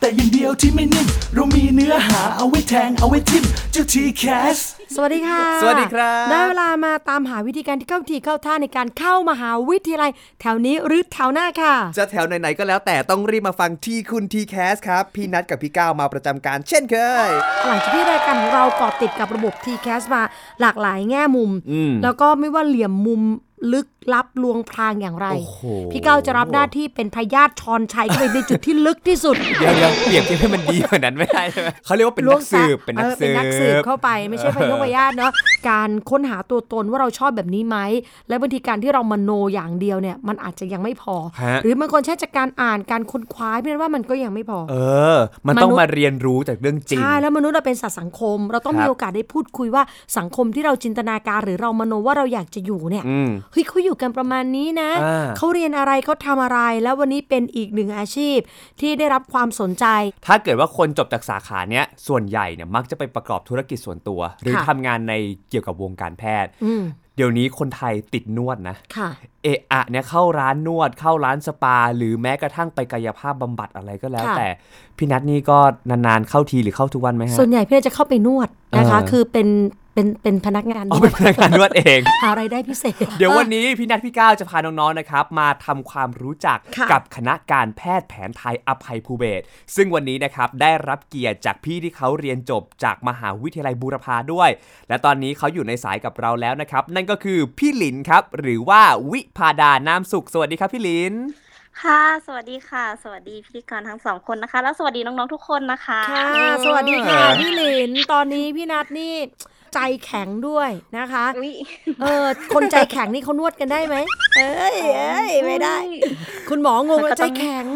แต่อย่างเดียวที่ไม่นิ่ม เรามีเนื้อหาเอาไว้แทงเอาไว้ทิมเจ้าทีแคสสวัสดีค่ะ สวัสดีครับ ได้เวลามาตามหาวิธีการที่เข้าทีเข้าท่าในการเข้ามหาวิทยาลัย แถวนี้หรือแถวหน้าค่ะ จะแถวไหนๆก็แล้วแต่ต้องรีบมาฟังที่คุณทีแคสครับ พี่นัดกับพี่ก้าวมาประจำการเช่นเคย หลังจากที่รายการของเราเกาะติดกับระบบ t c a s มาหลากหลายแง่มุมอืมแล้วก็ไม่ว่าเหลี่ยมมุมลึกลับลวงพรางอย่างไรโอ้โหพี่เก้าจะรับหน้าที่เป็นพยาธิชอนชัยเข้าไปในจุดที่ลึกที่สุด เดี๋ยวเดี๋ยวเปรียบเทียบให้มันดีกว่านั้นไม่ได้ใช่ไหมเขาเรียกว่าเป็นนักสืบเป็นนักออสืเป็นนักสืบบเข้าไปไม่ใช่พยงพยาธิเนาะการค้นหาตัวตนว่าเราชอบแบบนี้ไหมและบางทีการที่เรามโนอย่างเดียวเนี่ยมันอาจจะยังไม่พอฮะหรือบางคนใช้จากการอ่านการค้นคว้าพี่นันว่ามันก็ยังไม่พอ เออ มันต้องมนุษย์มาเรียนรู้จากเรื่องจริงใช่แล้วมนุษย์เราเป็นสัตว์สังคม เราต้องครับมีโอกาสได้พูดคุยว่าสังคมที่เราจินตนาการหรือเรามโนว่าเราอยากจะอยู่เนี่ยอืมเฮ้ยเขาอยู่กันประมาณนี้นะอ่าเขาเรียนอะไรเขาทำอะไร แล้ววันนี้เป็นอีกหนึ่งอาชีพที่ได้รับความสนใจ ถ้าเกิดว่าคนจบจากสาขาเนี้ยส่วนใหญ่เนี่ยมักจะไปประกอบธุรกิจส่วนตัว หรือค่ะทำงานในเกี่ยวกับวงการแพทย์อืมเดี๋ยวนี้คนไทยติดนวดนะค่ะเอะอะเนี่ยเข้าร้านนวด เข้าร้านสปา หรือแม้กระทั่งไปกายภาพบำบัดอะไรก็แล้วค่ะแต่พี่นัทนี่ก็นานๆเข้าทีหรือเข้าทุกวันไหมฮะส่วนใหญ่พี่จะเข้าไปนวดนะคะเออคือเป็น เป็นเป็นพนักงานนอ๋อวเป็ดนพนักงานนวดเอง หารายได้พิเศษเดี๋ยววันนี้พี่นัทพี่ก้าวจะพาน้องๆ นะครับ มาทำความรู้จักค่ะกับคณะการแพทย์แผนไทยอภัยภูเบศรซึ่งวันนี้นะครับได้รับเกียรติจากพี่ที่เขาเรียนจบจากมหาวิทยาลัยบูรพาด้วย และตอนนี้เขาอยู่ในสายกับเราแล้วนะครับ นั่นก็คือพี่หลินครับ หรือว่าวิพาดานามสุข สวัสดีครับพี่หลิน ค่ะ สวัสดีค่ะ สวัสดีพิธีกรทั้งสองคนนะคะ แล้วสวัสดีน้องๆทุกคนนะคะ ค่ะ สวัสดีค่ะ พี่หลิน ตอนนี้พี่นัทนี่ ใจแข็งด้วยนะคะอุ๊ยเออคนใจแข็งนี่เขานวดกันได้ไหมเอ้ยเอ้ยไม่ได้ คุณหมองงมันก็ว่าใจต้องแข็ง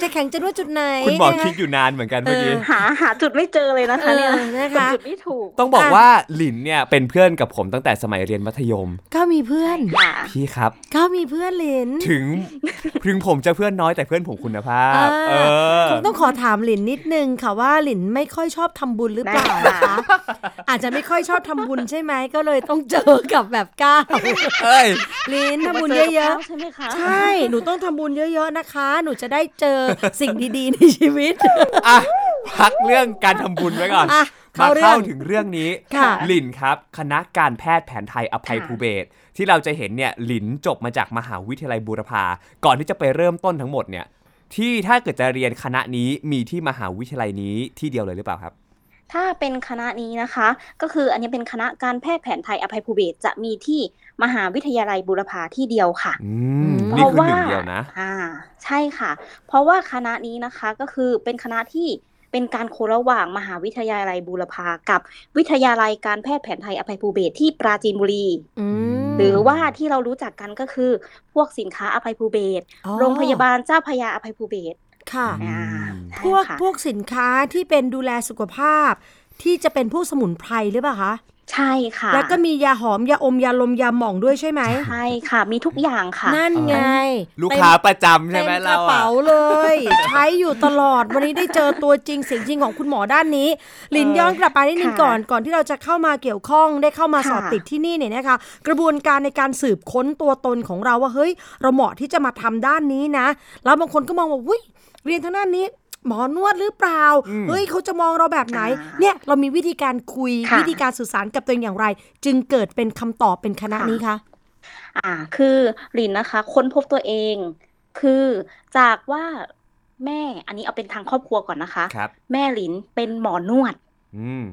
ใจแข็งจะนวดจุดไหน คุณหมอนะะคิดอยู่นานเหมือนกันเมื่อกี้เออหาหาจุดไม่เจอเลยนะคะเนี่ยเออนะคะจุดไม่ถูก ต้องบอกอะว่าหลินเนี่ยเป็นเพื่อนกับผมตั้งแต่สมัยเรียนมัธยม ก็มีเพื่อนค่ะพี่ครับ ก็มีเพื่อนหลินถึง ถึงผมจะเพื่อนน้อยแต่เพื่อนผมคุณภาพอ่าเออคงต้องขอถามหลินนิดนึงค่ะว่าหลินไม่ค่อยชอบทำบุญหรือเปล่าได้นะค่ะคะอาจจะไม่ค่อยชอบทำบุญใช่ไหมก็เลยต้องเจอกับแบบก้าวเอ้ยหลินทำบุญมาจเยอะกับขาใช่ไหมคะๆใช่หนูต้องทำบุญเยอะๆนะคะ หนูจะได้เจอสิ่งดีๆในชีวิตอะพักเรื่องการทำบุญไว้ก่อนอะ มาเข้าเรื่องเข้าถึงเรื่องนี้ค่ะหลินครับคณะการแพทย์แผนไทยอภัยภูเบศรที่เราจะเห็นเนี่ยหลินจบมาจากมหาวิทยาลัยบูรพาก่อนที่จะไปเริ่มต้นทั้งหมดเนี่ยที่ถ้าเกิดจะเรียนคณะนี้มีที่มหาวิทยาลัยนี้ที่เดียวเลยหรือเปล่าครับ ถ้าเป็นคณะนี้นะคะ ก็คืออันนี้เป็นคณะการแพทย์แผนไทยอภัยภูเบศรจะมีที่มหาวิทยาลัยบูรพาที่เดียวค่ะอือืมมนี่คือหนึ่งเดียวนะอ่าใช่ค่ะ เพราะว่าคณะนี้นะคะก็คือเป็นคณะที่ เป็นการโคระหว่างมหาวิทยาลัยบูรพากับวิทยาลัยการแพทย์แผนไทยอภัยภูเบศรที่ปราจีนบุรีอืมหรือว่าที่เรารู้จักกันก็คือพวกสินค้าอภัยภูเบศรอ๋อโรงพยาบาลเจ้าพระยาอภัยภูเบศรค่ะอ่าอืมใช่พวกค่ะพวกสินค้าที่เป็นดูแลสุขภาพ ที่จะเป็นพวกสมุนไพรหรือเปล่าคะ ใช่ค่ะ แล้วก็มียาหอม ยาอม ยาลม ยาหม่องด้วยใช่ไหมใช่ค่ะ มีทุกอย่างค่ะ นั่นไง ลูกค้าประจำใช่เต็มไหมกเราระอะเป๋าเลย ใช้อยู่ตลอด วันนี้ได้เจอตัวจริงเสียงจริงของคุณหมอด้านนี้ ลินย้อนกลับไปนิดนึงค่ะก่อน ก่อนที่เราจะเข้ามาเกี่ยวข้อง ได้เข้ามาค่ะสอบติดที่นี่เนี่ยนะคะ กระบวนการในการสืบค้นตัวตนของเราว่า เฮ้ย เราเหมาะที่จะมาทำด้านนี้นะ แล้วบางคนก็มองว่า อุ้ยเรียนทางด้านนี้ หมอนวดหรือเปล่าอืมเฮ้ยเขาจะมองเราแบบไหนอ่าเนี่ยเรามีวิธีการคุยค่ะวิธีการสื่อสารกับตัวเองอย่างไร จึงเกิดเป็นคำตอบเป็นคณะค่ะนี้คะอ่า คือหลินนะคะ ค้นพบตัวเอง คือจากว่าแม่อันนี้เอาเป็นทางครอบครัวก่อนนะคะครับแม่หลินเป็นหมอนวด อืม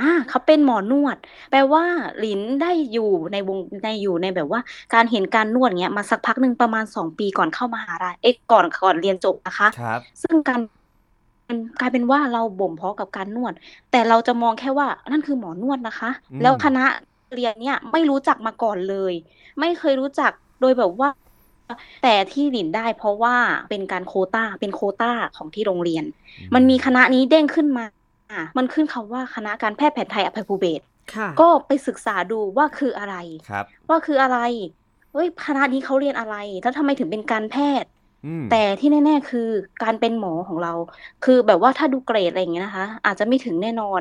อ่าเขาเป็นหมอนวด แปลว่าหลินได้อยู่ในวงในอยู่ในแบบว่า การเห็นการนวดเงี้ยมาสักพักหนึ่งประมาณสองปีก่อนเข้ามหาลัยเอ๊ะก่อนก่อนเรียนจบนะคะครับซึ่งการ กลายเป็นว่าเราบ่มเพาะกับการนวด แต่เราจะมองแค่ว่านั่นคือหมอนวดนะคะอืมแล้วคณะเรียนเนี่ยไม่รู้จักมาก่อนเลย ไม่เคยรู้จักโดยแบบว่า แต่ที่หลินได้เพราะว่าเป็นการโควต้าเป็นโควต้าของที่โรงเรียน มันมีคณะนี้เด้งขึ้นมามันขึ้นคำว่าคณะการแพทย์แผนไทยอภัยภูเบศรค่ะก็ไปศึกษาดูว่าคืออะไรครับว่าคืออะไรเฮ้ยคณะนี้เขาเรียนอะไร แล้วทำไมถึงเป็นการแพทย์อืม แต่ที่แน่ ๆ คือการเป็นหมอของเรา คือแบบว่าถ้าดูเกรดอะไรอย่างเงี้ยนะคะ อาจจะไม่ถึงแน่นอน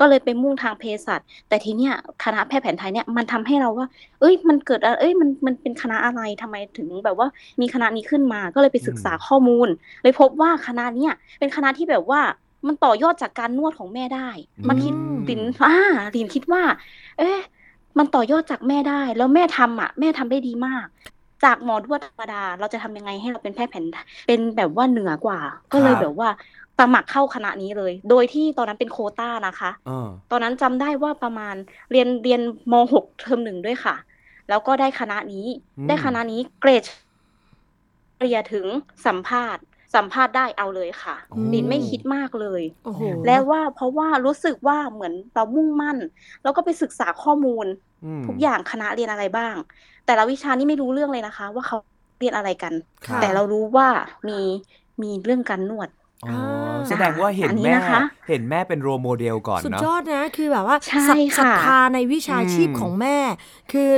ก็เลยไปมุ่งทางเภสัชแต่ทีเนี้ยคณะแพทย์แผนไทยเนี่ยมันทำให้เราว่า เอ้ย มันเกิดอะไรเอ้ยมันมันเป็นคณะอะไรทำไมถึงแบบว่ามีคณะนี้ขึ้นมาก็เลยไปศึกษาข้อมูล เลยพบว่าคณะเนี้ยเป็นคณะที่แบบว่ามันต่อยอดจากการนวดของแม่ได้ มันคิดอืมลินอ่าลินคิดว่า เอ๊ะมันต่อยอดจากแม่ได้ แล้วแม่ทำอะ แม่ทำได้ดีมาก จากหมอนวดธรรมดาเราจะทำยังไงให้เราเป็นแพทย์แผนเป็นแบบว่าเหนือกว่า ก็เลยครับแบบว่าสมัครเข้าคณะนี้เลย โดยที่ตอนนั้นเป็นโควต้านะคะเออตอนนั้นจำได้ว่าประมาณเรียนเรียนม .6 เทอมหนึ่งด้วยค่ะ แล้วก็ได้คณะนี้อืมได้คณะนี้เกรดเรียถึงสัมภาษณ์ สัมภาษณ์ได้เอาเลยค่ะโอ้ลินไม่คิดมากเลยโอ้โหแล้วว่าเพราะว่ารู้สึกว่าเหมือนเรามุ่งมั่น แล้วก็ไปศึกษาข้อมูลม ทุกอย่างคณะเรียนอะไรบ้าง แต่ละวิชานี่ไม่รู้เรื่องเลยนะคะ ว่าเขาเรียนอะไรกันครับแต่เรารู้ว่ามีมีเรื่องการนวดอ๋อแสดงว่าเห็นอันนี้แม่นะคะเห็นแม่เป็นโรโมเดลก่อนสุดเนาะยอดนะ คือแบบว่าใช่ศรัทค่ะศรัทธาในวิชาชีพอืมของแม่ คือ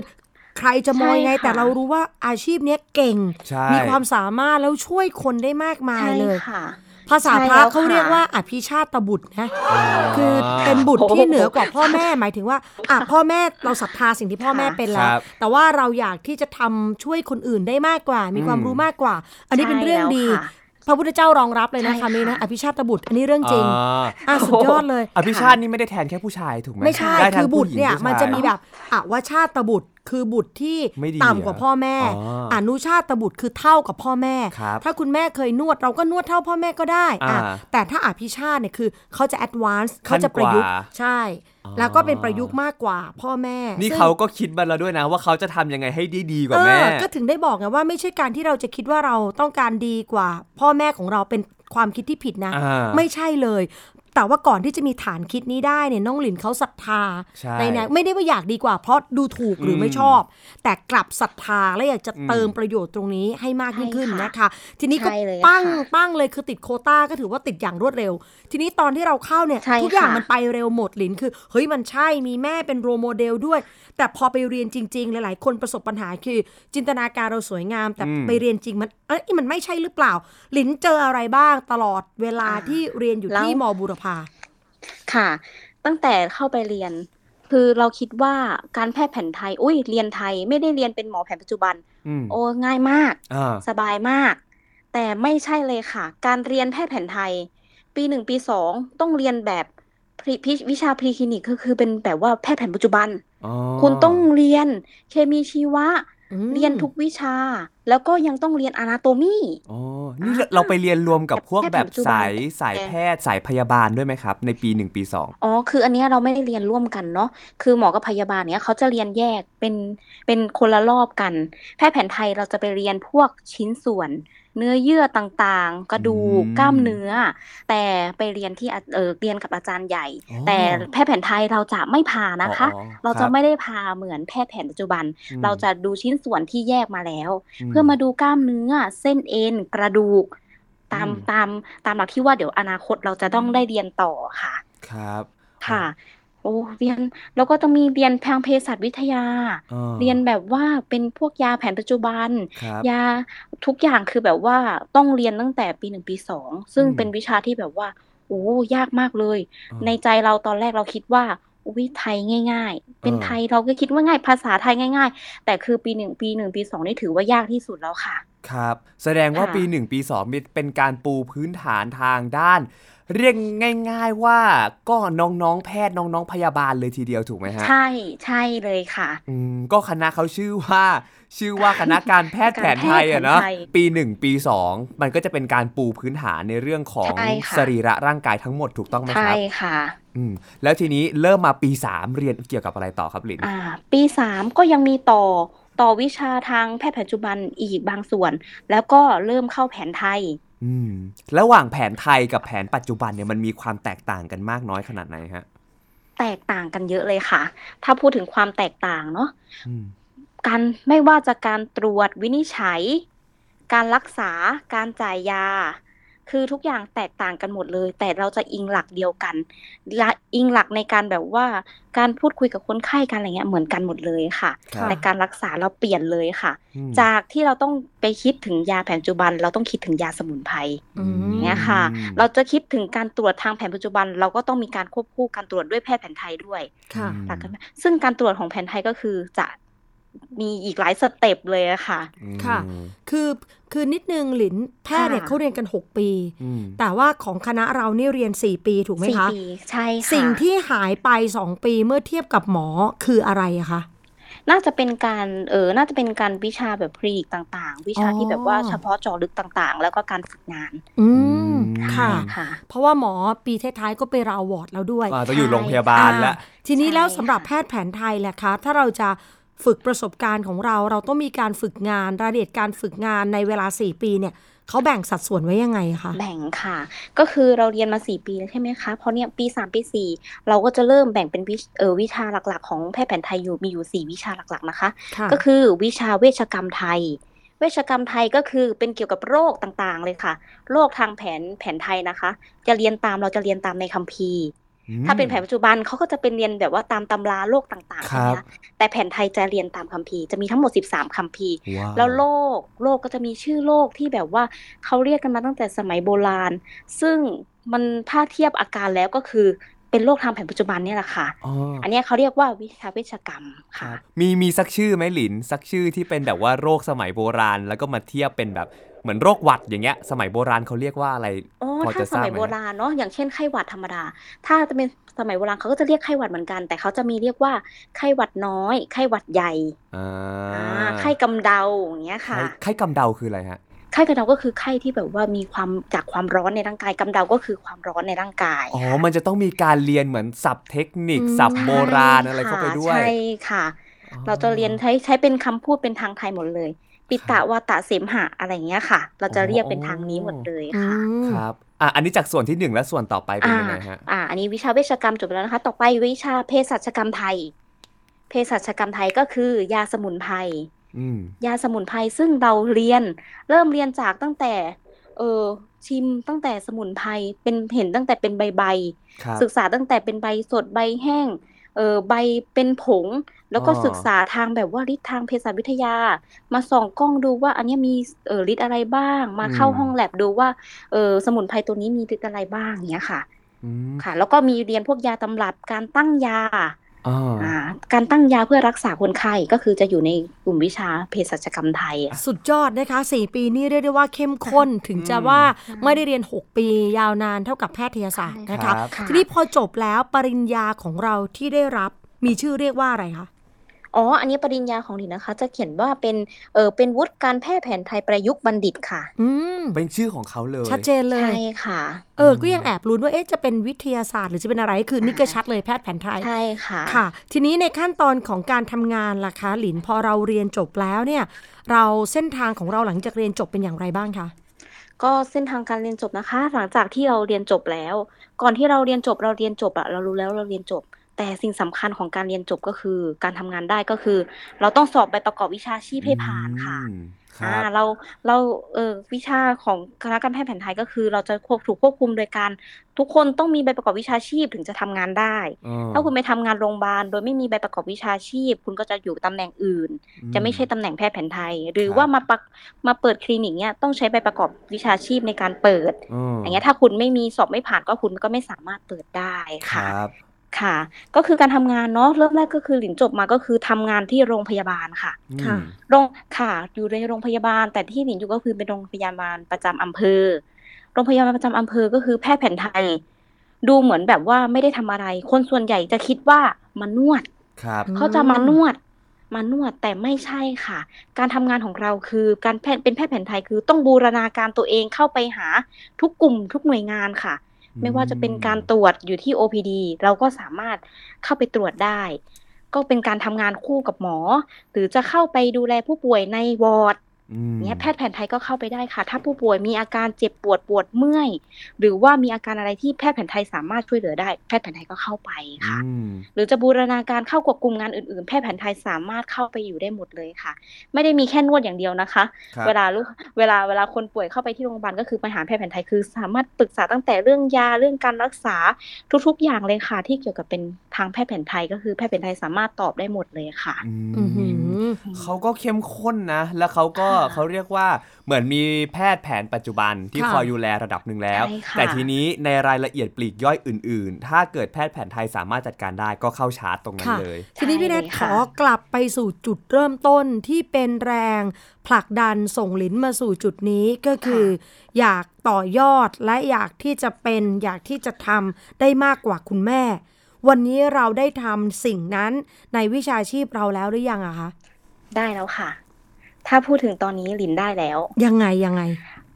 ใครจะมองยังไงใช่ค่ะแต่เรารู้ว่าอาชีพเนี้ยเก่งใช่มีความสามารถแล้วช่วยคนได้มากมายใช่เลยค่ะ ภาษาใช่พระแล้วเขาค่ะเรียกว่าอภิชาตบุตรนะอ๋อคือเป็นบุตรโอ้โหที่เหนือกว่าพ่อแม่หมายถึงว่าอะพ่อแม่เราศรัทธาสิ่งที่พ่อแม่ค่ะเป็นแล้วครับแต่ว่าเราอยากที่จะทำช่วยคนอื่นได้มากกว่า มีความอืมรู้มากกว่า อันนี้เป็นเรื่องดีใช่แล้วค่ะพระพุทธเจ้ารองรับเลยนะใช่คำนี้นะค่ะอภิชาตบุตรอันนี้เรื่องจริงอ๋ออะสุดยอดเลย อภิชาตินี่ไม่ได้แทนแค่ผู้ชายถูกไหมไม่ใช่ได้ทั้คืงอบุตรผู้หญิงเนี่ยผู้ชามันจะมีแบบอวชาตบุตร คือบุตรที่ไม่ดีต่ำกว่าพ่อแม่อ๋ออนุชาตบุตรคือเท่ากับพ่อแม่ครับถ้าคุณแม่เคยนวดเราก็นวดเท่าพ่อแม่ก็ได้อะอ่าแต่ถ้าอภิชาติเนี่ยคือเขาจะแอดวานซ์ขั้เขานจะประยุกต์กว่าใช่อ๋อแล้วก็เป็นประยุกต์มากกว่าพ่อแม่ นี่ซึ่งเขาก็คิดมาแล้วด้วยนะ ว่าเขาจะทำยังไงให้ดีดีกว่าเอแม่อก็ถึงได้บอกไงว่าไม่ใช่การที่เราจะคิดว่าเราต้องการดีกว่า พ่อแม่ของเราเป็นความคิดที่ผิดนะอ่าไม่ใช่เลย แต่ว่าก่อนที่จะมีฐานคิดนี้ได้เนี่ยน้องหลินเขาศรัทธาใช่แนวไม่ได้ว่าอยากดีกว่าเพราะดูถูกหรือไม่อืมชอบ แต่กลับศรัทธาและอยากจะอืมเติมประโยชน์ตรงนี้ให้มากยิ่งขึ้นใช่ค่ะนะคะ ทีนี้ก็ใช่เลยปั้งค่ะปั้งเลยคือติดโควต้าก็ถือว่าติดอย่างรวดเร็ว ทีนี้ตอนที่เราเข้าเนี่ยใช่ทุกอย่างค่ะมันไปเร็วหมดหลินคือเฮ้ยมันใช่มีแม่เป็น role model ด้วย แต่พอไปเรียนจริง ๆ หลาย ๆ คนประสบปัญหาคือ จินตนาการเราสวยงาม แต่อืมไปเรียนจริงมันเอ้ยมันไม่ใช่หรือเปล่า หลินเจออะไรบ้างตลอดเวลาอ่าที่เรียนอยู่แล้วที่มบุรพาค่ะ ตั้งแต่เข้าไปเรียน คือเราคิดว่าการแพทย์แผนไทย อุ้ยเรียนไทยไม่ได้เรียนเป็นหมอแผนปัจจุบันอืมโอ้ง่ายมากอ่าสบายมาก แต่ไม่ใช่เลยค่ะ การเรียนแพทย์แผนไทย ปีหนึ่งปีสองต้องเรียนแบบพรีพิวิชาพรีคลินิกก็คือเป็นแบบว่าแพทย์แผนปัจจุบันอ๋อคุณต้องเรียนเคมีชีวะอืม เรียนทุกวิชา แล้วก็ยังต้องเรียนอนาโตมีอ๋อนี่เราเราไปเรียนรวมกับพวกแบบแพทย์ปัจจุบันสายสายแพทย์สายพยาบาลด้วยไหมครับ ในปีหนึ่งปีสองอ๋อคืออันเนี้ยเราไม่ได้เรียนร่วมกันเนาะคือหมอกับพยาบาลเนี้ยเขาจะเรียนแยกเป็นเป็นคนละรอบกัน แพทย์แผนไทยเราจะไปเรียนพวกชิ้นส่วน เนื้อเยื่อต่างๆ กระดูกอืมกล้ามเนื้อ แต่ไปเรียนที่อาเออเรียนกับอาจารย์ใหญ่อ๋อแต่แพทย์แผนไทยเราจะไม่พานะคะอ๋อเราคจะบไม่ได้พาเหมือนแพทย์แผนปัจจุบันอืมเราจะดูชิ้นส่วนที่แยกมาแล้วมเพื่อมาดูกล้ามเนื้อเส้นเอ็นกระดูก ตามอืมตามตามหลักที่ว่าเดี๋ยวอนาคตเราจะต้องได้เรียนต่อค่ะ ครับค่ะ โอ้เรียนแล้วก็ต้องมีเรียนทางเภสัชวิทยาอ่าเรียนแบบว่าเป็นพวกยาแผนปัจจุบัน ครับ ยาทุกอย่างคือแบบว่าต้องเรียนตั้งแต่ปีหนึ่งปีสองซึ่งอืมเป็นวิชาที่แบบว่า โอ้ยากมากเลยอ่าในใจเราตอนแรกเราคิดว่าอุ้ยไทยง่าย ๆเป็นเออไทยเราก็คิดว่าง่ายภาษาไทยง่าย ๆ แต่คือปีหนึ่งปีหนึ่งปีสองนี่ถือว่ายากที่สุดแล้วค่ะ ครับ แสดงว่าค่ะ ปีหนึ่งปีสองเป็นการปูพื้นฐานทางด้าน เรียกง่าย ๆว่าก็น้องๆแพทย์น้องๆพยาบาลเลยทีเดียวถูกไหมฮะใช่ใช่เลยค่ะอืมก็คณะเขาชื่อว่า ชื่อว่าคณะการแพทย์แผนไทยอะเนาะการแพทย์แผนไทยปีหนึ่งปีสองมันก็จะเป็นการปูพื้นฐานในเรื่องของใช่ค่ะสรีระร่างกายทั้งหมดถูกต้องไหมคใช่รับค่ะอืมแล้วทีนี้เริ่มมาปีสามเรียนเกี่ยวกับอะไรต่อครับลินอ่า ปีสามก็ยังมีต่อต่อวิชาทางแพทย์ปัจจุบันอีกบางส่วน แล้วก็เริ่มเข้าแผนไทยอืม ระหว่างแผนไทยกับแผนปัจจุบันเนี่ยมันมีความแตกต่างกันมากน้อยขนาดไหนฮะ แตกต่างกันเยอะเลยค่ะ ถ้าพูดถึงความแตกต่างเนาะอืมการไม่ว่าจะการตรวจวินิจฉัย การรักษาการจ่ายยา คือทุกอย่างแตกต่างกันหมดเลย แต่เราจะอิงหลักเดียวกันและอิงหลักในการแบบว่าการพูดคุยกับคนไข้กันอะไรเงี้ยเหมือนกันหมดเลยค่ะครับแต่การรักษาเราเปลี่ยนเลยค่ะอืมจากที่เราต้องไปคิดถึงยาแผนปัจจุบัน เราต้องคิดถึงยาสมุนไพรอืมอย่างเงี้ยค่ะ เราจะคิดถึงการตรวจทางแผนปัจจุบัน เราก็ต้องมีการควบคู่การตรวจด้วยแพทย์แผนไทยด้วยค่ะหลักกันไหมซึ่งการตรวจของแผนไทยก็คือจะมีอีกหลาย step เลยอะค่ะ ค่ะ คือ คือนิดนึงหลินแพทย์เนี่ยค่ะเขาเรียนกัน 6 ปีอืมแต่ว่าของคณะเรานี่เรียน 4 ปีถูกไหมสี่ปีค่ะใช่ค่ะ สิ่งที่หายไป 2 ปีเมื่อเทียบกับหมอคืออะไรอะคะน่าจะเป็นการเออน่าจะเป็นการวิชาแบบคลินิกต่าง ๆ วิชาอ๋อที่แบบว่าเฉพาะเจาะลึกต่างๆ แล้วก็การฝึกงาน อืมอืมค่ะค่ะ เพราะว่าหมอปีท้ายๆก็ไปราววอร์ดแล้วด้วยอ่าต้องอยู่โรงพยาบาลแล้วอ่าทีนี้ใช่แล้วสำหรับค่ะแพทย์แผนไทยแหละคะถ้าเราจะ ฝึกประสบการณ์ของเรา เราต้องมีการฝึกงานรายละเอียดการฝึกงานในเวลา 4 ปีเนี่ยเขาแบ่งสัดส่วนไว้ยังไงคะแบ่งค่ะ ก็คือเราเรียนมาสี่ปีแล้วใช่ไหมคะเพราะเนี่ยปีสามปีสี่เราก็จะเริ่มแบ่งเป็นวิชเออวิชาหลักๆ ของแพทย์แผนไทยอยู่มีอยู่สี่วิชาหลักๆนะคะค่ะก็คือวิชาเวชกรรมไทยเวชกรรมไทยก็คือเป็นเกี่ยวกับโรคต่างๆ เลยค่ะ โรคทางแผนแผนไทยนะคะ จะเรียนตามเราจะเรียนตามในคัมภีร์ ถ้าเป็นแผนปัจจุบันเขาก็จะเป็นเรียนแบบว่าตามตำราโรคต่างๆครัใช่ไหมบคะแต่แผนไทยจะเรียนตามคัมภีร์จะมีทั้งหมด 13คัมภีร์ว้าวแล้วโรคโรคก็จะมีชื่อโรคที่แบบว่าเขาเรียกกันมาตั้งแต่สมัยโบราณ ซึ่งมันถ้าเทียบอาการแล้วก็คือเป็นโรคทางแผนปัจจุบันเนี่ยแหละค่ะอ๋ออันเนี้ยเขาเรียกว่าวิชาเวชกรรมคค่ะรับมีมีสักชื่อไหมหลิน สักชื่อที่เป็นแบบว่าโรคสมัยโบราณ แล้วก็มาเทียบเป็นแบบ เหมือนโรคหวัดอย่างเงี้ย สมัยโบราณเขาเรียกว่าอะไรโอ้พอถ้าจะสทราบมัยไหมโบราณเนาะอย่างเช่นไข้หวัดธรรมดา ถ้าจะเป็นสมัยโบราณเขาก็จะเรียกไข้หวัดเหมือนกัน แต่เขาจะมีเรียกว่าไข้หวัดน้อย ไข้หวัดใหญ่อ่าอ่าไข้กำเดาอย่างเงี้ยค่ะไข้ไข้กำเดาคืออะไรฮะไข้กำเดาก็คือไข้ที่แบบว่ามีความจากความร้อนในร่างกายกำเดาก็คือความร้อนในร่างกาย อ๋อ มันจะต้องมีการเรียนเหมือนศัพท์เทคนิคอืมศัพท์โบราณอะไรเข้าไปด้วย ใช่ค่ะ เราจะเรียนใช้ใช้เป็นคำพูดเป็นทางไทยหมดเลย ปิตะวาตะเสมหะอะไรอย่างเงี้ยค่ะ เราจะเรียกเป็นทางนี้หมดเลยอืค่ะมครับอะอันนี้จากส่วนที่หนึ่งและส่วนต่อไปเป็นอ่ายังไงฮะอ่าอันนี้วิชาเวชกรรมจบไปแล้วนะคะ ต่อไปวิชาเภสัชกรรมไทยเภสัชกรรมไทยก็คือยาสมุนไพรอืมยาสมุนไพรซึ่งเราเรียน เริ่มเรียนจากตั้งแต่ เออชิมตั้งแต่สมุนไพรเป็นเห็นตั้งแต่เป็นใบใบๆครับศึกษาตั้งแต่เป็นใบสดใบแห้ง เออใบเป็นผง แล้วก็อ๋อศึกษาทางแบบว่าฤทธิ์ทางเภสัชวิทยา มาส่องกล้องดูว่าอันเนี้ยมีเออฤทธิ์อะไรบ้าง มาเข้าห้องแลบดูว่าเออสมุนไพรตัวนี้มีฤทธิ์อะไรบ้างอย่างเงี้ยค่ะอืมค่ะ แล้วก็มีเรียนพวกยาตำรับการตั้งยาอ่าอ่า การตั้งยาเพื่อรักษาคนไข้ก็คือจะอยู่ในกลุ่มวิชาเภสัชกรรมไทยอะสุดยอดนะคะ 4 ปีนี่เรียกได้ว่าเข้มข้นถึงจะว่าไม่ได้เรียน 6 ปียาวนานเท่ากับแพทยศาสตร์นะครัคะบค่ะทีนี้พอจบแล้วปริญญาของเราที่ได้รับมีชื่อเรียกว่าอะไรคะ อ๋อ อันนี้ปริญญาของหลินนะคะ จะเขียนว่าเป็นเออเป็นวุฒิการแพทย์แผนไทยประยุกต์บัณฑิตค่ะ อืมเป็นชื่อของเขาเลย ชัดเจนเลย ใช่ค่ะ เออ ก็ยังแอบลุ้นว่าเอ๊ะจะเป็นวิทยาศาสตร์หรือจะเป็นอะไร คือนี่ก็ชัดเลยแพทย์แผนไทย ใช่ค่ะ ค่ะ ทีนี้ในขั้นตอนของการทำงานล่ะคะหลินพอเราเรียนจบแล้วเนี่ย เราเส้นทางของเราหลังจากเรียนจบเป็นอย่างไรบ้างคะก็เส้นทางการเรียนจบนะคะ หลังจากที่เราเรียนจบแล้ว ก่อนที่เราเรียนจบเราเรียนจบอะเรารู้แล้วเราเรียนจบ แต่สิ่งสำคัญของการเรียนจบก็คือ การทำงานได้ก็คือ เราต้องสอบใบประกอบวิชาชีพให้ผ่านค่ะอืมคอ่ารับเราเราเออวิชาของคณะการแพทย์แผนไทยก็คือ เราจะควบถูกควบคุมโดยการทุกคนต้องมีใบประกอบวิชาชีพถึงจะทำงานได้อ๋อถ้าคุณไปทำงานโรงพยาบาล โดยไม่มีใบประกอบวิชาชีพ คุณก็จะอยู่ตำแหน่งอื่น จะไม่ใช่ตำแหน่งแพทย์แผนไทย หรือครับว่ามาปักมาเปิดคลินิกเนี่ยต้องใช้ใบประกอบวิชาชีพในการเปิดอืมอย่างเงี้ยถ้าคุณไม่มีสอบไม่ผ่านก็คุณก็ไม่สามารถเปิดได้คค่ะรับ ค่ะ ก็คือการทำงานเนาะเริ่มแรกก็คือหลินจบมาก็คือทำงานที่โรงพยาบาลค่ะอืมค่ะโรงค่ะ อยู่ในโรงพยาบาล แต่ที่หลินอยู่ก็คือเป็นโรงพยาบาลประจำอำเภอ โรงพยาบาลประจำอำเภอก็คือแพทย์แผนไทย ดูเหมือนแบบว่าไม่ได้ทำอะไร คนส่วนใหญ่จะคิดว่ามานวดครับอืมเขาจะมานวดมานวดแต่ไม่ใช่ค่ะ การทำงานของเราคือการแพทย์เป็นแพทย์แผนไทยคือต้องบูรณาการตัวเองเข้าไปหาทุกกลุ่มทุกหน่วยงานค่ะ ไม่ว่าจะเป็นการตรวจอยู่ที่ OPD เราก็สามารถเข้าไปตรวจได้ ก็เป็นการทำงานคู่กับหมอ หรือจะเข้าไปดูแลผู้ป่วยในวอร์ด เนี้ยแพทย์แผนไทยก็เข้าไปได้ค่ะ ถ้าผู้ป่วยมีอาการเจ็บปวดปวดเมื่อย หรือว่ามีอาการอะไรที่แพทย์แผนไทยสามารถช่วยเหลือได้ แพทย์แผนไทยก็เข้าไปค่ะอืมหรือจะบูรณาการเข้ากับกลุ่มงานอื่น ๆ แพทย์แผนไทยสามารถเข้าไปอยู่ได้หมดเลยค่ะ ไม่ได้มีแค่นวดอย่างเดียวนะคะครับเวลาลูกเวลาเวลาคนป่วยเข้าไปที่โรงพยาบาลก็คือไปหาแพทย์แผนไทยคือ สามารถปรึกษาตั้งแต่เรื่องยาเรื่องการรักษาทุก ๆ อย่างเลยค่ะ ที่เกี่ยวกับเป็นทางแพทย์แผนไทยก็คือแพทย์แผนไทยสามารถตอบได้หมดเลยค่ะอืมอือหือเขาก็เข้มข้นนะ แล้วเขาก็ค่ะเขาเรียกว่าเหมือนมีแพทย์แผนปัจจุบันที่ค่ะคอยดูแลระดับหนึ่งแล้วใช่ค่ะแต่ทีนี้ในรายละเอียดปลีกย่อยอื่น ๆ ถ้าเกิดแพทย์แผนไทยสามารถจัดการได้ก็เข้าชาร์จตรงนั้นค่ะเลย ทีนี้พี่แนทใช่เลยขค่ะอกลับไปสู่จุดเริ่มต้นที่เป็นแรงผลักดันส่งหลินมาสู่จุดนี้ก็คือ อยากต่อยอดและอยากที่จะเป็นอยากที่จะทำได้มากกว่าคุณแม่ วันนี้เราได้ทำสิ่งนั้นในวิชาชีพเราแล้วหรือยังอะคะได้แล้วค่ะ ถ้าพูดถึงตอนนี้หลินได้แล้ว ยังไงยังไง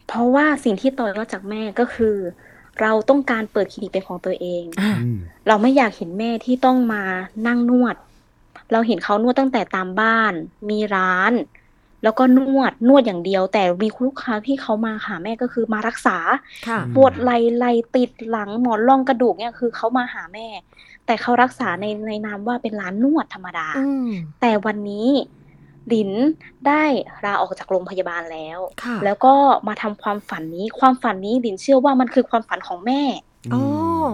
เพราะว่าสิ่งที่ต่อยอดจากแม่ก็คือ เราต้องการเปิดคลินิกเป็นของตัวเองอ่าอืมเราไม่อยากเห็นแม่ที่ต้องมานั่งนวด เราเห็นเขานวดตั้งแต่ตามบ้าน มีร้าน แล้วก็นวดนวดอย่างเดียว แต่มีลูกค้าที่เขามาหาแม่ก็คือมารักษาค่ะอืมปวดไหล่ไหล่ติดหลังหมอนรองกระดูกเนี่ยคือเขามาหาแม่ แต่เขารักษาในในนามว่าเป็นร้านนวดธรรมดาอืมแต่วันนี้ หลินได้ลาออกจากโรงพยาบาลแล้วค่ะแล้วก็มาทำความฝันนี้ ความฝันนี้หลินเชื่อว่ามันคือความฝันของแม่อ๋อม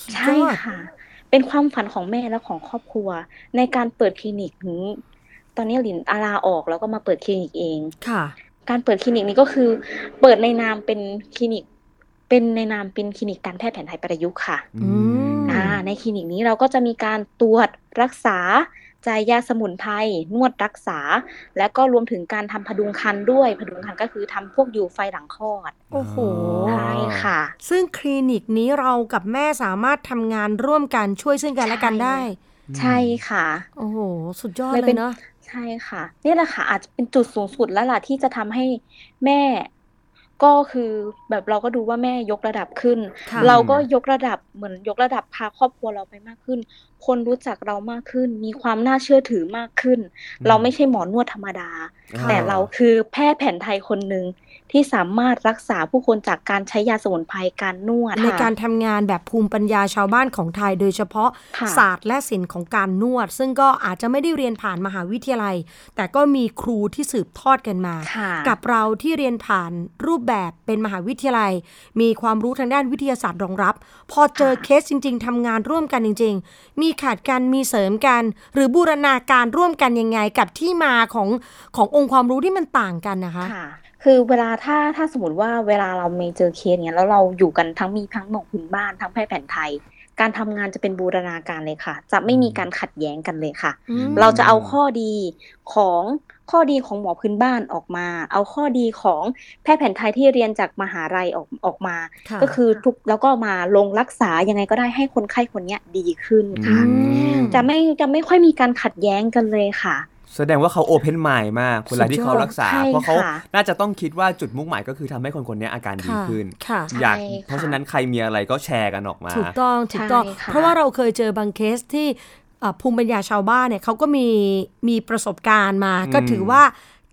สุดใช่ยอดค่ะ เป็นความฝันของแม่และของครอบครัว ในการเปิดคลินิกนี้ ตอนนี้หลินอาลาออกแล้วก็มาเปิดคลินิกเองค่ะ การเปิดคลินิกนี้ก็คือ เปิดในนามเป็นคลินิก เป็นในนามเป็นคลินิกการแพทย์แผนไทยประยุกต์ค่ะอืมอ่าในคลินิกนี้เราก็จะมีการตรวจรักษา จ่ายยาสมุนไพรนวดรักษา และก็รวมถึงการทำพดุงคันด้วยพดุงคันก็คือทำพวกอยู่ไฟหลังคลอดโอ้โหใช่ค่ะ ซึ่งคลินิกนี้เรากับแม่สามารถทำงานร่วมกันช่วยซึ่งกันและกันได้ ใช่ค่ะ โอ้โห สุดยอดเลยเลเป็ยนเนาะใช่ค่ะนี่แหละค่ะ อาจจะเป็นจุดสูงสุดแล้วล่ะที่จะทำให้แม่ก็คือแบบเราก็ดูว่าแม่ยกระดับขึ้นค่ะเราก็ยกระดับเหมือนยกระดับพาครอบครัวเราไปมากขึ้น คนรู้จักเรามากขึ้น มีความน่าเชื่อถือมากขึ้นอืมเราไม่ใช่หมอนวดธรรมดาค่ะแต่เราคือแพทย์แผนไทยคนหนึ่ง ที่สามารถรักษาผู้คนจากการใช้ยาสมุนไพรการนวด ในค่ะการทำงานแบบภูมิปัญญาชาวบ้านของไทย โดยเฉพาะค่ะศาสตร์และศิลป์ของการนวด ซึ่งก็อาจจะไม่ได้เรียนผ่านมหาวิทยาลัย แต่ก็มีครูที่สืบทอดกันมาค่ะกับเราที่เรียนผ่านรูปแบบเป็นมหาวิทยาลัย มีความรู้ทางด้านวิทยาศาสตร์รองรับ พอเจอเคสจริง ๆทำงานร่วมกันจริง ๆ มีขาดกันมีเสริมกัน หรือบูรณาการร่วมกันยังไงกับที่มาของขององค์ความรู้ที่มันต่างกันนะคะ ค่ะคือเวลาถ้าถ้าสมมติว่าเวลาเราไม่เจอเคสเนี้ยแล้วเราอยู่กันทั้งมีทั้งหมอพื้นบ้านทั้งแพทย์แผนไทย การทำงานจะเป็นบูรณาการเลยค่ะ จะไม่มีการขัดแย้งกันเลยค่ะอืมเราจะเอาข้อดีของข้อดีของหมอพื้นบ้านออกมา เอาข้อดีของแพทย์แผนไทยที่เรียนจากมหาลัยออกออกมาะก็คือทุกแล้วก็มาลงรักษายังไงก็ได้ให้คนไข้คนเนี้ยดีขึ้นอืค่ะมจะไม่จะไม่ค่อยมีการขัดแย้งกันเลยค่ะ แสดงว่าเขาโอเพน m ม n d มากเวลาที่เขารักษาใช่เพราะเขาค่ะน่าจะต้องคิดว่าจุดมุ่งหมายก็คือทำให้คนคนนี้อาการดีค่ะขึ้นค่ะอยากใช่ค่ะเพราะฉะนั้นใครมีอะไรก็แชร์กันออกมา ถูกต้องถูกต้องใช่ค่ะเพราะว่าเราเคยเจอบางเคสที่เอ่อภูมิปัญญาชาวบ้านเนี่ยเขาก็มีมีประสบการณ์มาอืมก็ถือว่า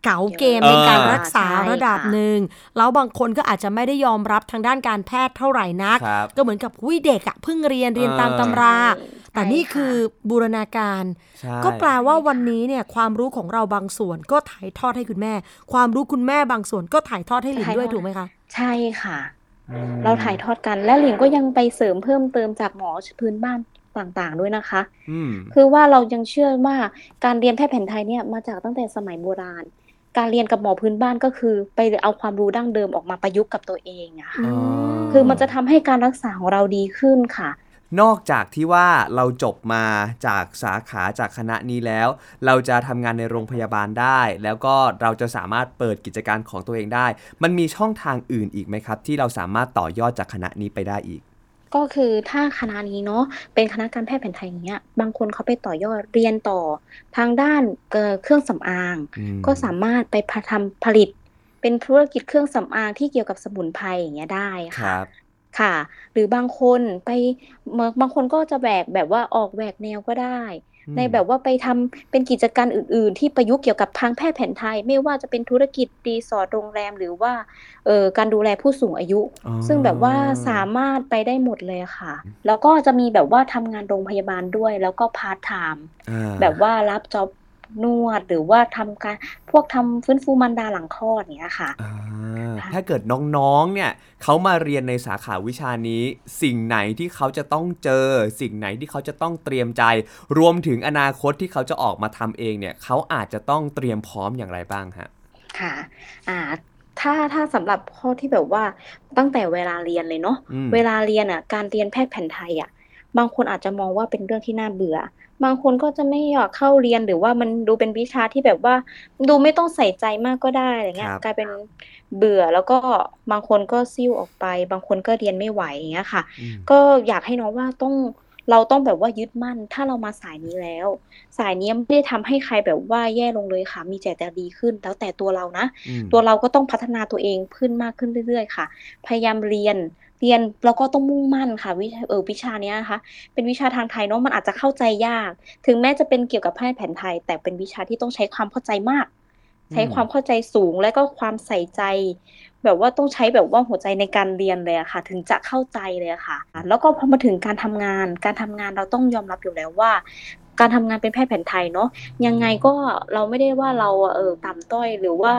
เก๋าเกมเออในการรักษาใช่ค่ะระดับหนึ่งแล้วบางคนก็อาจจะไม่ได้ยอมรับทางด้านการแพทย์เท่าไหร่นักครับก็เหมือนกับหุ้ยเด็กอะเพิ่งเรียนเรียนตามเออตำราใช่แต่นี่ใช่ค่ะคือบูรณาการใช่ก็แปลว่าวันนี้เนี่ยความรู้ของเราบางส่วนก็ถ่ายทอดให้คุณแม่ ความรู้คุณแม่บางส่วนก็ถ่ายทอดให้หลินด้วยถูกไหมคะ ใช่ค่ะอืมเราถ่ายทอดกันและหลิงก็ยังไปเสริมเพิ่มเติมจากหมอพื้นบ้านต่างๆ ด้วยนะคะอืมคือว่าเรายังเชื่อว่าการเรียนแพทย์แผนไทยเนี่ยมาจากตั้งแต่สมัยโบราณ การเรียนกับหมอพื้นบ้านก็คือ ไปเอาความรู้ดั้งเดิมออกมาประยุกต์กับตัวเองอะค่ะอืมคือมันจะทำให้การรักษาของเราดีขึ้นค่ะ นอกจากที่ว่าเราจบมาจากสาขาจากคณะนี้แล้ว เราจะทำงานในโรงพยาบาลได้ แล้วก็เราจะสามารถเปิดกิจการของตัวเองได้ มันมีช่องทางอื่นอีกไหมครับ ที่เราสามารถต่อยอดจากคณะนี้ไปได้อีก ก็คือถ้าคณะนี้เนาะเป็นคณะการแพทย์แผนไทยอย่างเงี้ย บางคนเขาไปต่อยอดเรียนต่อทางด้านเอ่อเครื่องสำอางอืมก็สามารถไปทำผลิต เป็นธุรกิจเครื่องสำอางที่เกี่ยวกับสมุนไพรอย่างเงี้ยได้คค่ะรับค่ะ หรือบางคนไปบางบางคนก็จะแบกแบบว่าออกแหวกแนวก็ได้ ในแบบว่าไปทำเป็นกิจการอื่น ๆ ที่ประยุกต์เกี่ยวกับทางแพทย์แผนไทย ไม่ว่าจะเป็นธุรกิจรีสอร์ทโรงแรมหรือว่าเอ่อการดูแลผู้สูงอายุอ๋อซึ่งแบบว่าสามารถไปได้หมดเลยค่ะ แล้วก็จะมีแบบว่าทำงานโรงพยาบาลด้วย แล้วก็พาร์ทไทม์อ่าแบบว่ารับ job นวดหรือว่าทำการพวกทำฟื้นฟูมารดาหลังคลอดอย่างเนี้ยค่ะอ่าค่ะ ถ้าเกิดน้องๆ เนี่ยเขามาเรียนในสาขาวิชานี้ สิ่งไหนที่เขาจะต้องเจอ สิ่งไหนที่เขาจะต้องเตรียมใจ รวมถึงอนาคตที่เขาจะออกมาทำเองเนี่ยเขาอาจจะต้องเตรียมพร้อมอย่างไรบ้างฮะค่ะอ่าถ้าถ้าสำหรับข้อที่แบบว่าตั้งแต่เวลาเรียนเลยเนาะอืมเวลาเรียนอะการเรียนแพทย์แผนไทยอะ บางคนอาจจะมองว่าเป็นเรื่องที่น่าเบื่อ บางคนก็จะไม่อยากเข้าเรียนหรือว่ามันดูเป็นวิชาที่แบบว่า ดูไม่ต้องใส่ใจมากก็ได้อะไรเงี้คยรับกลายเป็นเบื่อแล้วก็บางคนก็ซิ่วออกไป บางคนก็เรียนไม่ไหวอย่างเงี้ยค่ะอืมก็อยากให้น้องว่าต้องเราต้องแบบว่ายึดมั่น ถ้าเรามาสายนี้แล้ว สายนี้ไม่ได้ทำให้ใครแบบว่าแย่ลงเลยค่ะ มีแต่จะดีขึ้น แล้วแต่ตัวเรานะอืมตัวเราก็ต้องพัฒนาตัวเองขึ้นมากขึ้นเรื่อย ๆ ค่ะ พยายามเรียนเรียนแล้วก็ต้องมุ่งมั่นค่ะวิเออวิชาเนี้ยนะคะ เป็นวิชาทางไทยเนาะมันอาจจะเข้าใจยาก ถึงแม้จะเป็นเกี่ยวกับแพทย์แผนไทย แต่เป็นวิชาที่ต้องใช้ความเข้าใจมาก ใช้ความเข้าใจสูงและก็ความใส่ใจ แบบว่าต้องใช้แบบว่าหัวใจในการเรียนเลยอะค่ะ ถึงจะเข้าใจเลยอะค่ะ แล้วก็พอมาถึงการทำงาน การทำงานเราต้องยอมรับอยู่แล้วว่า การทำงานเป็นแพทย์แผนไทยเนาะยังไงก็เราไม่ได้ว่าเราเออต่ำต้อยหรือว่า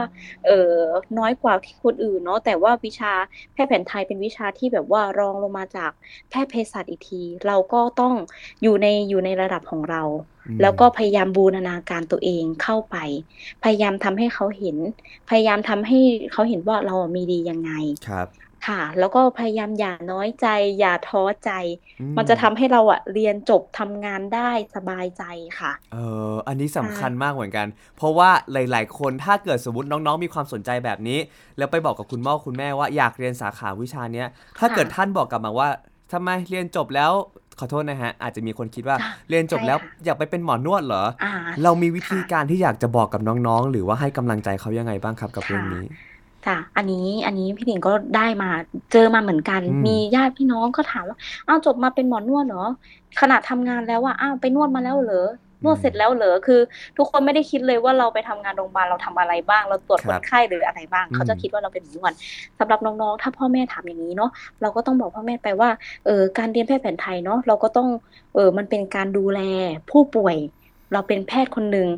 เออน้อยกว่าที่คนอื่นเนาะแต่ว่าวิชาแพทย์แผนไทยเป็นวิชาที่แบบว่ารองลงมาจากแพทย์เภสัชอีกที เราก็ต้องอยู่ในอยู่ในระดับของเราอืมแล้วก็พยายามบูรณาการตัวเองเข้าไป พยายามทำให้เขาเห็น พยายามทำให้เขาเห็นว่าเรามีดียังไงครับ ค่ะ แล้วก็พยายามอย่าน้อยใจ อย่าท้อใจอืมันจะทำให้เราอะเรียนจบทำงานได้สบายใจค่ะ เอออันนี้สำคัญมากเหมือนกัน เพราะว่าหลาย ๆ คนถ้าเกิดสมมติน้อง ๆ มีความสนใจแบบนี้ แล้วไปบอกกับคุณพ่อคุณแม่ว่าอยากเรียนสาขาวิชาเนี้ย ถ้าเกิดท่านบอกกลับมาว่าทำไมเรียนจบแล้วขอโทษนะฮะ อาจจะมีคนคิดว่าค่ะเรียนจบแล้วใช่ค่ะอยากไปเป็นหมอนวดเหรออ่าเรามีวิธีค่ะการที่อยากจะบอกกับน้องๆ หรือว่าให้กำลังใจเขายังไงบ้างครับกับเรื่องนี้ ค่ะ อันนี้อันนี้พี่หนิงก็ได้มาเจอมาเหมือนกันอืมมีญาติพี่น้องก็ถามว่าอ้าวจบมาเป็นหมอนวดเหรอขณะทำงานแล้วว่าอ้าวไปนวดมาแล้วเหรอนวดเสร็จแล้วเหรอคือ ทุกคนไม่ได้คิดเลยว่าเราไปทำงานโรงพยาบาลเราทำอะไรบ้าง เราตรวจคครับนไข้หรืออะไรบ้างอืมเขาจะคิดว่าเราเป็นหมอนวดสำหรับน้องๆถ้าพ่อแม่ถามอย่างนี้เนาะเราก็ต้องบอกพ่อแม่ไปว่าเออการเรียนแพทย์แผนไทยเนาะเราก็ต้องเออมันเป็นการดูแลผู้ป่วย เราเป็นแพทย์คนหนึ่ง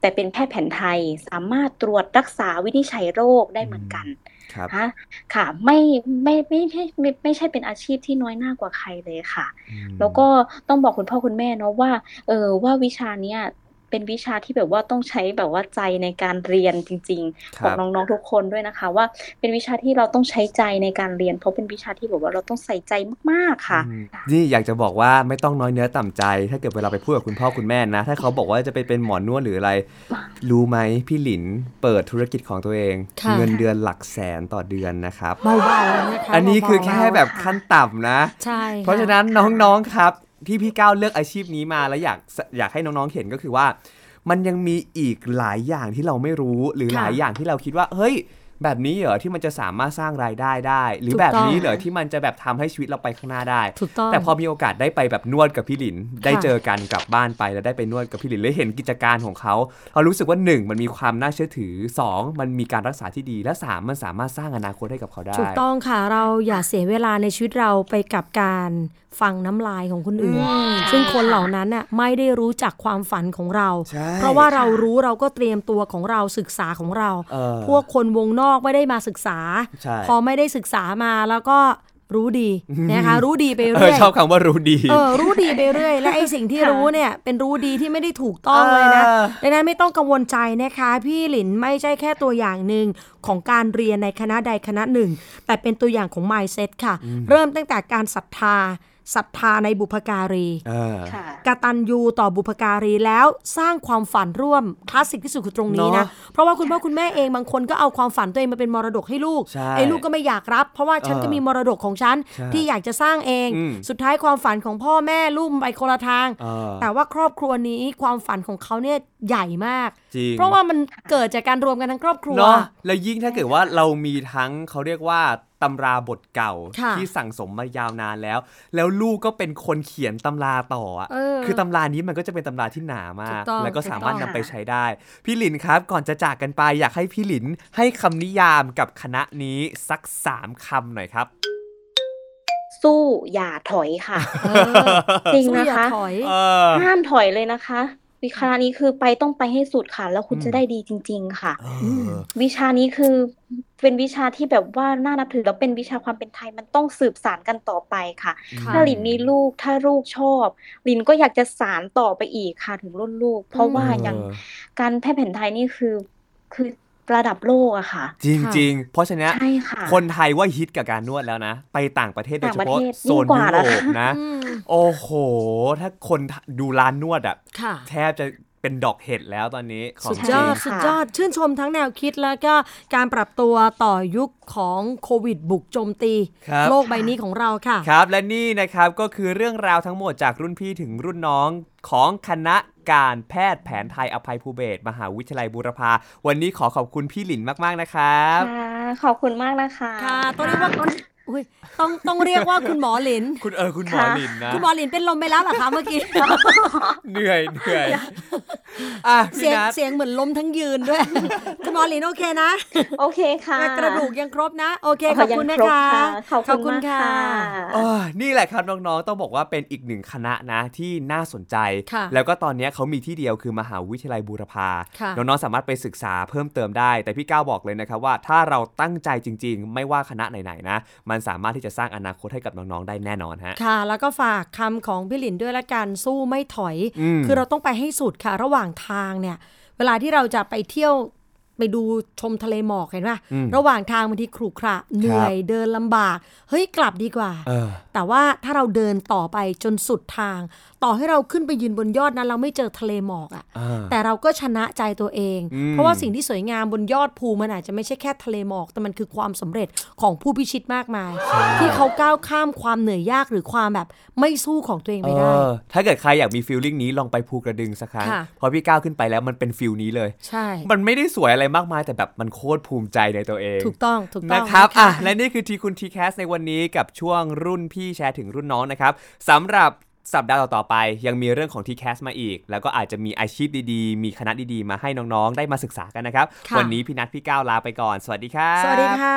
แต่เป็นแพทย์แผนไทยสามารถตรวจรักษาวินิจฉัยโรคได้เหมือนกันครับฮะค่ะไม่ไม่ไม่ไม่ไม่ไม่ใช่เป็นอาชีพที่น้อยหน้ากว่าใครเลยค่ะอืมแล้วก็ต้องบอกคุณพ่อคุณแม่เนาะว่าเออว่าวิชาเนี้ย เป็นวิชาที่แบบว่าต้องใช้แบบว่าใจในการเรียนจริงๆครับบอกน้องๆทุกคนด้วยนะคะ ว่าเป็นวิชาที่เราต้องใช้ใจในการเรียน เพราะเป็นวิชาที่แบบว่าเราต้องใส่ใจมากๆค่ะอืมนี่อยากจะบอกว่าไม่ต้องน้อยเนื้อต่ำใจ ถ้าเกิดเวลาไปพูดกับคุณพ่อคุณแม่นะ ถ้าเขาบอกว่าจะไปเป็นหมอนวดหรืออะไร รู้ไหมพี่หลินเปิดธุรกิจของตัวเองค่ะเงินเดือนหลักแสนต่อเดือนนะครับเบาๆนะคะอันนี้คือเบาๆแค่แบบขั้นต่ำนะ ใช่ค่เพราะฉะนั้นน้องๆครับ ที่พี่ก้าวเลือกอาชีพนี้มาแล้วอยากอยากให้น้องๆเห็นก็คือว่า มันยังมีอีกหลายอย่างที่เราไม่รู้หรือหลายอย่างที่เราคิดว่า เฮ้ย แบบนี้เหรอที่มันจะสามารถสร้างรายได้ได้ หรือถูกแบบต้องนี้เหรอที่มันจะแบบทำให้ชีวิตเราไปข้างหน้าได้ถูกต้องแต่พอมีโอกาสได้ไปแบบนวดกับพี่หลิน ได้ค่ะเจอกันกลับบ้านไปแล้วได้ไปนวดกับพี่หลินแล้วเห็นกิจการของเขาเรารู้สึกว่าหนึ่งมันมีความน่าเชื่อถือสองมันมีการรักษาที่ดี และสามมันสามารถสร้างอนาคตให้กับเขาได้ถูกต้องค่ะเราอย่าเสียเวลาในชีวิตเราไปกับการฟังน้ำลายของคนอื่น ซึ่งคนเหล่านั้นน่ะไม่ได้รู้จักความฝันของเราใช่เพราะว่าเรารู้เราก็เตรียมตัวของเราศึกษาของเราเออพวกคนวงนอกไม่ได้มาศึกษาใช่พอไม่ได้ศึกษามาแล้วก็รู้ดีนะคะรู้ดีไปเอเรื่ออยชอบคำว่ารู้ดีเออรู้ดีไปเรื่อย และไอ้สิ่งที่ค่ะรู้เนี่ยเป็นรู้ดีที่ไม่ได้ถูกต้องเลยนะเออดังนั้นไม่ต้องกังวลใจนะคะ พี่หลินไม่ใช่แค่ตัวอย่างหนึ่งของการเรียนในคณะใดคณะหนึ่ง แต่เป็นตัวอย่างของ mindset ค่ะ เริ่มตั้งแต่การศรัทธา ศรัทธาในบุพการีเออค่ะกตัญญูต่อบุพการีแล้วสร้างความฝันร่วมคลาสสิกที่สุดคือตรงนี้นะเนอะเพราะว่าคุณพ่อคุณแม่เองบางคนก็เอาความฝันตัวเองมาเป็นมรดกให้ลูกใช่ไอ้ลูกก็ไม่อยากรับ เพราะว่าฉันเออก็มีมรดกของฉันใช่ที่อยากจะสร้างเองอืมสุดท้ายความฝันของพ่อแม่ลูกมันไปคนละทางเออแต่ว่าครอบครัวนี้ความฝันของเขาเนี่ยใหญ่มากจริงเพราะว่ามันเกิดจากการรวมกันทั้งครอบครัวเนาะแล้วยิ่งถ้าเกิดว่าเรามีทั้งเขาเรียกว่าตำราบทเก่าค่ะที่สั่งสมมายาวนานแล้ว แล้วลูกก็เป็นคนเขียนตำราต่ออะเออคือตำรานี้มันก็จะเป็นตำราที่หนามากถูกต้องแล้วก็สามารถถูกต้นำองไปใช้ได้ พี่หลินครับก่อนจะจากกันไปอยากให้พี่หลินให้คำนิยามกับคณะนี้สักสามคำหน่อยครับสู้อย่าถอยค่ะเออจริงสู้นะอย่าคะถอยเออห้ามถอยเลยนะคะ วิชานี้คือไปต้องไปให้สุดค่ะ แล้วคุณอืมจะได้ดีจริง ๆ ค่ะเออวิชานี้คือเป็นวิชาที่แบบว่าน่านับถือแล้วเป็นวิชาความเป็นไทยมันต้องสืบสานกันต่อไปค่ะค่ะถ้าหลินมีลูกถ้าลูกชอบหลินก็อยากจะสานต่อไปอีกค่ะถึงรุ่นลูก เพราะว่าเอออย่างการแพทย์แผนไทยนี่คือคือ ระดับโลกอะค่ะ จริงๆเพราะฉะนั้นใช่ค่ะคนไทยว่าฮิตกับการนวดแล้วนะ ไปต่างประเทศโดยเฉต่างประพาะเทศโซนยิ่งกว่ายุโรปนะคะนะอืมโอ้โห ถ้าคนดูร้านนวดอะค่ะแทบจะเป็นดอกเห็ดแล้วตอนนี้ของสุดจยริองดค่ะสุดยอดชื่นชมทั้งแนวคิดแล้วก็การปรับตัวต่อยุคของโควิดบุกโจมตีครับโลกใบนี้ของเราค่ะ ครับและนี่นะครับก็คือเรื่องราวทั้งหมดจากรุ่นพี่ถึงรุ่นน้องของคณะ การแพทย์แผนไทยอภัยภูเบศรมหาวิทยาลัยบูรพา วันนี้ขอขอบคุณพี่หลินมากๆนะครับค่ะขอบคุณมากนะคะ ค่ะ ต้องเรียกว่าคุณ อุ๊ยต้องต้องเรียกว่าคุณหมอหลิน คุณเออคุณหมอค่ะหลินนะ คุณหมอหลินเป็นลมไปแล้วเหรอคะเมื่อกี้ เหนื่อยเหนื่อยอะเสีพี่ยงนัทเสียงเหมือนล้มทั้งยืนด้วย คุณหมอหลินโอเคนะ โอเคค่ะ กระดูกยังครบนะ โอเคอ๋อขอบคุณยันะงครบคะค่ะขอบคุณมากค่ะเออนี่แหละครับน้องๆต้องบอกว่าเป็นอีกหนึ่งคณะนะที่น่าสนใจค่ะแล้วก็ตอนนี้เขามีที่เดียวคือมหาวิทยาลัยบูรพาค่ะน้องๆสามารถไปศึกษาเพิ่มเติมได้ แต่พี่ก้าวบอกเลยนะครับว่าถ้าเราตั้งใจจริง ๆ ไม่ว่าคณะไหนๆนะมันสามารถที่จะสร้างอนาคตให้กับน้องๆได้แน่นอนฮะค่ะ แล้วก็ฝากคำของพี่หลินด้วยละกันสู้ไม่ถอยอืมคือเราต้องไปให้สุดค่ะ ระหว่างทางเนี่ย เวลาที่เราจะไปเที่ยวไปดูชมทะเลหมอกเห็นป่ะอืมระหว่างทางบางทีขรุขระเหนื่อยเดินลำบาก เฮ้ยกลับดีกว่าเออแต่ว่าถ้าเราเดินต่อไปจนสุดทางต่อให้เราขึ้นไปยืนบนยอดนั้น เราไม่เจอทะเลหมอกอะอ่าแต่เราก็ชนะใจตัวเองอืมเพราะว่าสิ่งที่สวยงามบนยอดภูมันอาจจะไม่ใช่แค่ทะเลหมอก แต่มันคือความสำเร็จของผู้พิชิตมากมาย ที่เขาก้าวข้ามความเหนื่อยยากหรือความแบบไม่สู้ของตัวเองไปได้เออถ้าเกิดใครอยากมีฟีลลิ่งนี้ลองไปภูกระดึงสักครั้งค่ะพอพี่ก้าวขึ้นไปแล้วมันเป็นฟีลนี้เลย ใช่ มันไม่ได้สวยอะไรมากมายแต่แบบมันโคตรภูมิใจในตัวเอง ถูกต้อง ถูกต้องนะครับนะคะอะและนี่คือทีคุณทีแคสในวันนี้กับช่วงรุ่นพี่แชร์ถึงรุ่นน้องนะครับสำหรับ สัปดาห์ต่อๆไป ยังมีเรื่องของ t c a s มาอีก แล้วก็อาจจะมีอาชีพดีๆ มีคณะดีๆ มาให้น้องๆ ได้มาศึกษากันนะครับค่ะวันนี้พี่นัทพี่ก้าวลาไปก่อน สวัสดีครับสวัสดีค่ะ